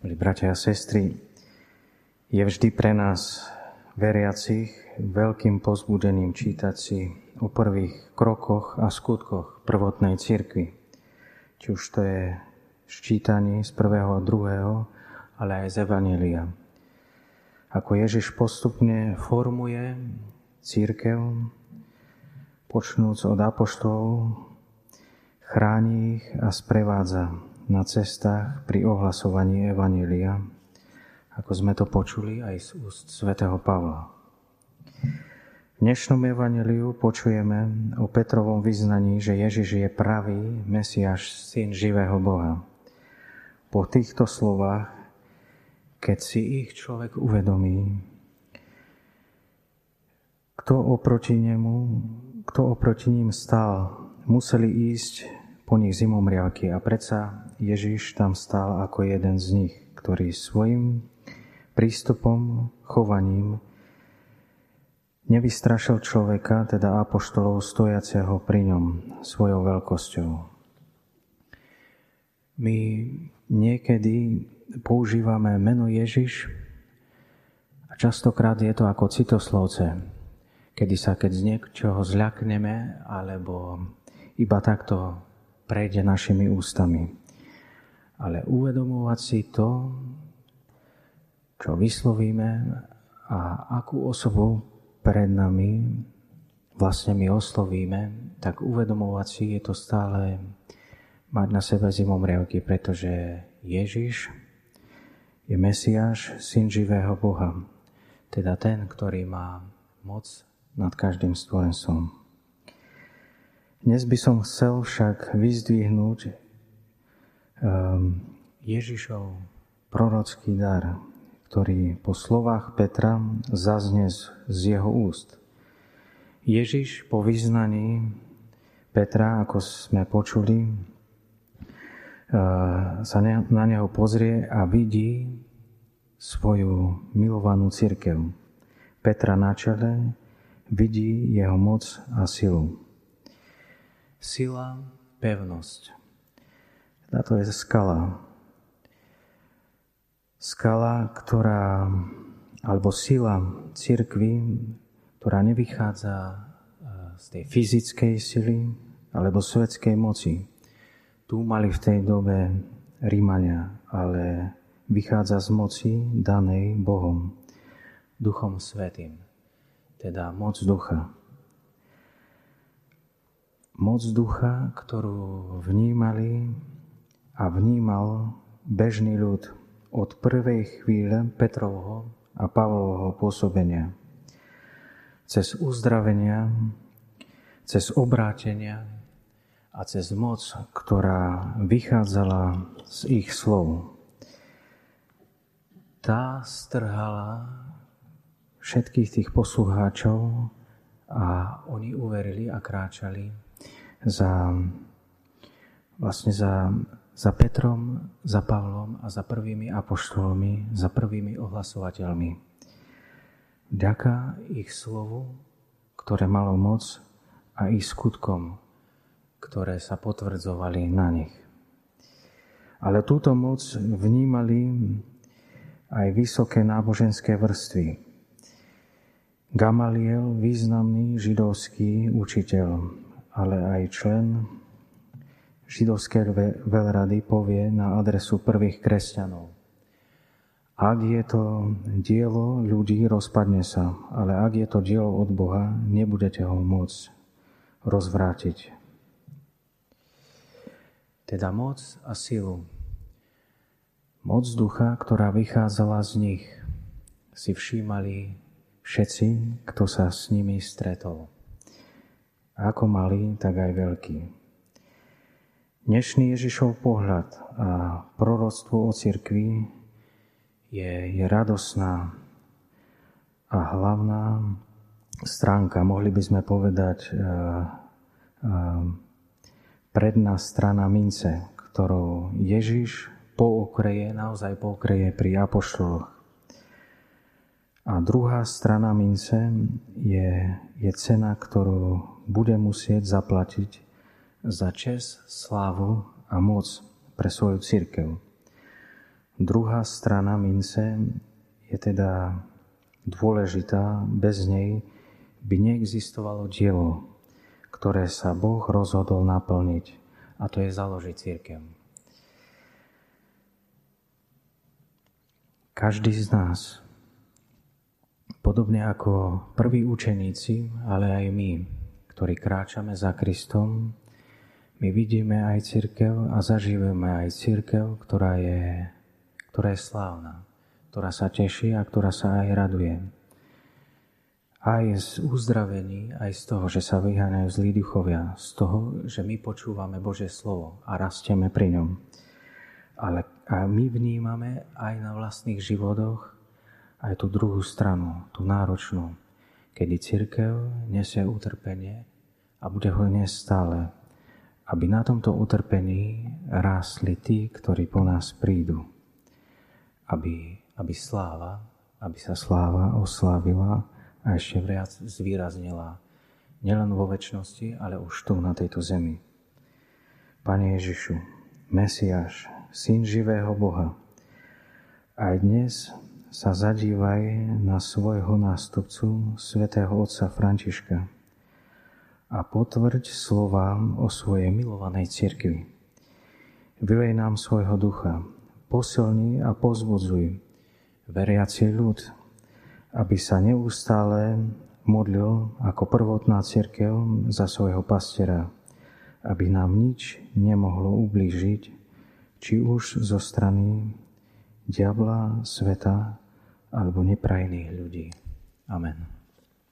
Milí bratia a sestry, je vždy pre nás veriacich veľkým pozbudením čítať si o prvých krokoch a skutkoch prvotnej cirkvi. Či už to je ščítanie z prvého a druhého, ale aj z Evanília. Ako Ježiš postupne formuje církev, počnúc od apoštolov, chráni ich a sprevádza na cestách pri ohlasovaní Evanília, ako sme to počuli aj z úst svätého Pavla. V dnešnom Evaníliu počujeme o Petrovom vyznaní, že Ježiš je pravý Mesiáš, syn živého Boha. Po týchto slovách, keď si ich človek uvedomí, kto oproti nemu, kto oproti ním stál, museli ísť po nich zimomriavky a predsa Ježiš tam stál ako jeden z nich, ktorý svojim prístupom, chovaním nevystrašil človeka, teda apoštolov stojaceho pri ňom svojou veľkosťou. My niekedy používame meno Ježiš a častokrát je to ako citoslovce, kedy sa keď z niečoho zľakneme alebo iba takto prejde našimi ústami. Ale uvedomovať si to, čo vyslovíme a akú osobu pred nami vlastne my oslovíme, tak uvedomovať si je to stále mať na sebe zimomriavky, pretože Ježiš je Mesiáš, syn živého Boha, teda ten, ktorý má moc nad každým stvorenstvom. Dnes by som chcel však vyzdvihnúť um, Ježišov prorocký dar, ktorý po slovách Petra zazne z jeho úst. Ježiš po vyznaní Petra, ako sme počuli, uh, sa na neho pozrie a vidí svoju milovanú církev. Petra na čele vidí jeho moc a silu. Sila, pevnosť. A to je skala. Skala, ktorá, alebo sila cirkvy, ktorá nevychádza e, z tej fyzickej sily alebo svetskej moci. Tu mali v tej dobe Rímania, ale vychádza z moci danej Bohom, Duchom Svetým, teda moc ducha moc ducha, ktorú vnímali a vnímal bežný ľud od prvej chvíle Petrovho a Pavlovho pôsobenia. Cez uzdravenia, cez obrátenia a cez moc, ktorá vychádzala z ich slov. Tá strhala všetkých tých poslucháčov a oni uverili a kráčali za, vlastne za, za Petrom, za Pavlom a za prvými apoštolmi, za prvými ohlasovateľmi. Ďaká ich slovu, ktoré malo moc a ich skutkom, ktoré sa potvrdzovali na nich. Ale túto moc vnímali aj vysoké náboženské vrstvy. Gamaliel, významný židovský učiteľ, ale aj člen židovskej veľrady povie na adresu prvých kresťanov. Ak je to dielo ľudí, rozpadne sa, ale ak je to dielo od Boha, nebudete ho môcť rozvrátiť. Teda moc a silu. Moc ducha, ktorá vychádzala z nich, si všímali všetci, kto sa s nimi stretol ako malý, tak aj veľký. Dnešný Ježišov pohľad a proroctvo o cirkvi je, je radosná a hlavná stránka, mohli by sme povedať, uh, uh, predná strana mince, ktorou Ježiš poukreje, naozaj poukreje pri apoštoloch. A druhá strana mince je, je cena, ktorú bude musieť zaplatiť za čes, slávu a moc pre svoju církev. Druhá strana mince je teda dôležitá, bez nej by neexistovalo dielo, ktoré sa Boh rozhodol naplniť, a to je založiť církev. Každý z nás, podobne ako prví učeníci, ale aj my, ktorí kráčame za Kristom, my vidíme aj církev a zažívame aj církev, ktorá je, ktorá je slávna, ktorá sa teší a ktorá sa aj raduje aj z uzdravení, aj z toho, že sa vyháňajú zlí duchovia, z toho, že my počúvame Božie slovo a rastieme pri ňom. Ale a my vnímame aj na vlastných životoch aj tú druhú stranu, tú náročnú, kedy církev nesie utrpenie a bude ho nestále, aby na tomto utrpení rásli tí, ktorí po nás prídu. Aby, aby sláva, aby sa sláva oslávila, a ešte viac zvýraznila nielen vo väčšnosti, ale už tu na tejto zemi. Pane Ježišu, Mesiáš, Syn živého Boha, aj dnes sa zadívaj na svojho nástupcu, svätého otca Františka a potvrď slovám o svojej milovanej cirkvi. Vylej nám svojho ducha, posilni a pozbudzuj veriaci ľud, aby sa neustále modlil ako prvotná církev za svojho pastiera, aby nám nič nemohlo ublížiť, či už zo strany diabla, sveta alebo neprajných ľudí. Amen.